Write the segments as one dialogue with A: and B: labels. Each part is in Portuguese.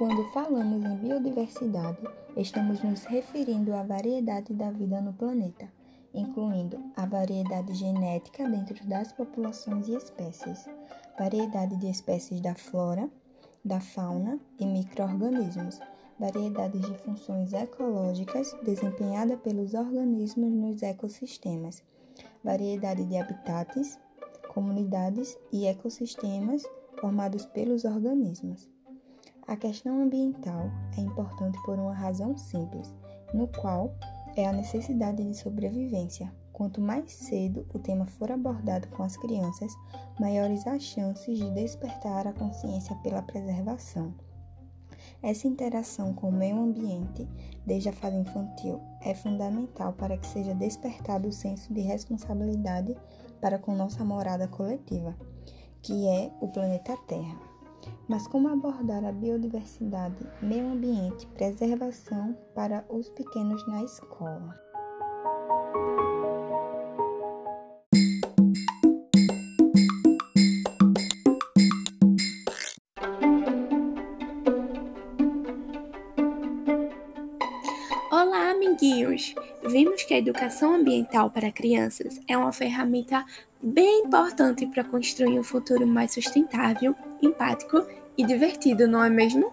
A: Quando falamos em biodiversidade, estamos nos referindo à variedade da vida no planeta, incluindo a variedade genética dentro das populações e espécies, variedade de espécies da flora, da fauna e microorganismos, variedades de funções ecológicas desempenhadas pelos organismos nos ecossistemas, variedade de habitats, comunidades e ecossistemas formados pelos organismos. A questão ambiental é importante por uma razão simples, no qual é a necessidade de sobrevivência. Quanto mais cedo o tema for abordado com as crianças, maiores as chances de despertar a consciência pela preservação. Essa interação com o meio ambiente, desde a fase infantil, é fundamental para que seja despertado o senso de responsabilidade para com nossa morada coletiva, que é o planeta Terra. Mas como abordar a biodiversidade, meio ambiente, preservação para os pequenos na escola?
B: Olá, amiguinhos! Vimos que a educação ambiental para crianças é uma ferramenta bem importante para construir um futuro mais sustentável, empático e divertido, não é mesmo?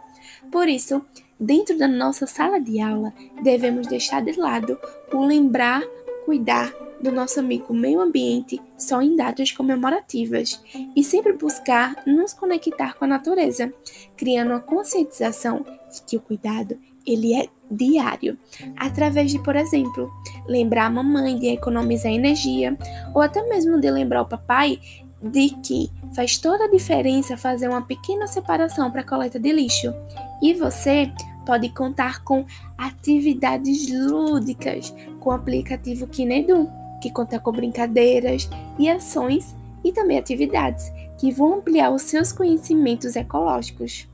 B: Por isso, dentro da nossa sala de aula, devemos deixar de lado o lembrar, cuidar do nosso amigo meio ambiente só em datas comemorativas e sempre buscar nos conectar com a natureza, criando a conscientização de que o cuidado ele é diário, através de, por exemplo, lembrar a mamãe de economizar energia, ou até mesmo de lembrar o papai de que faz toda a diferença fazer uma pequena separação para coleta de lixo. E você pode contar com atividades lúdicas com o aplicativo Kinedu, que conta com brincadeiras e ações e também atividades que vão ampliar os seus conhecimentos ecológicos.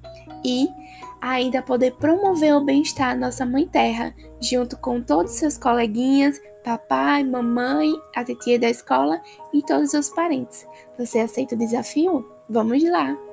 B: E ainda poder promover o bem-estar da nossa mãe terra, junto com todos seus coleguinhas, papai, mamãe, a titia da escola e todos os parentes. Você aceita o desafio? Vamos lá!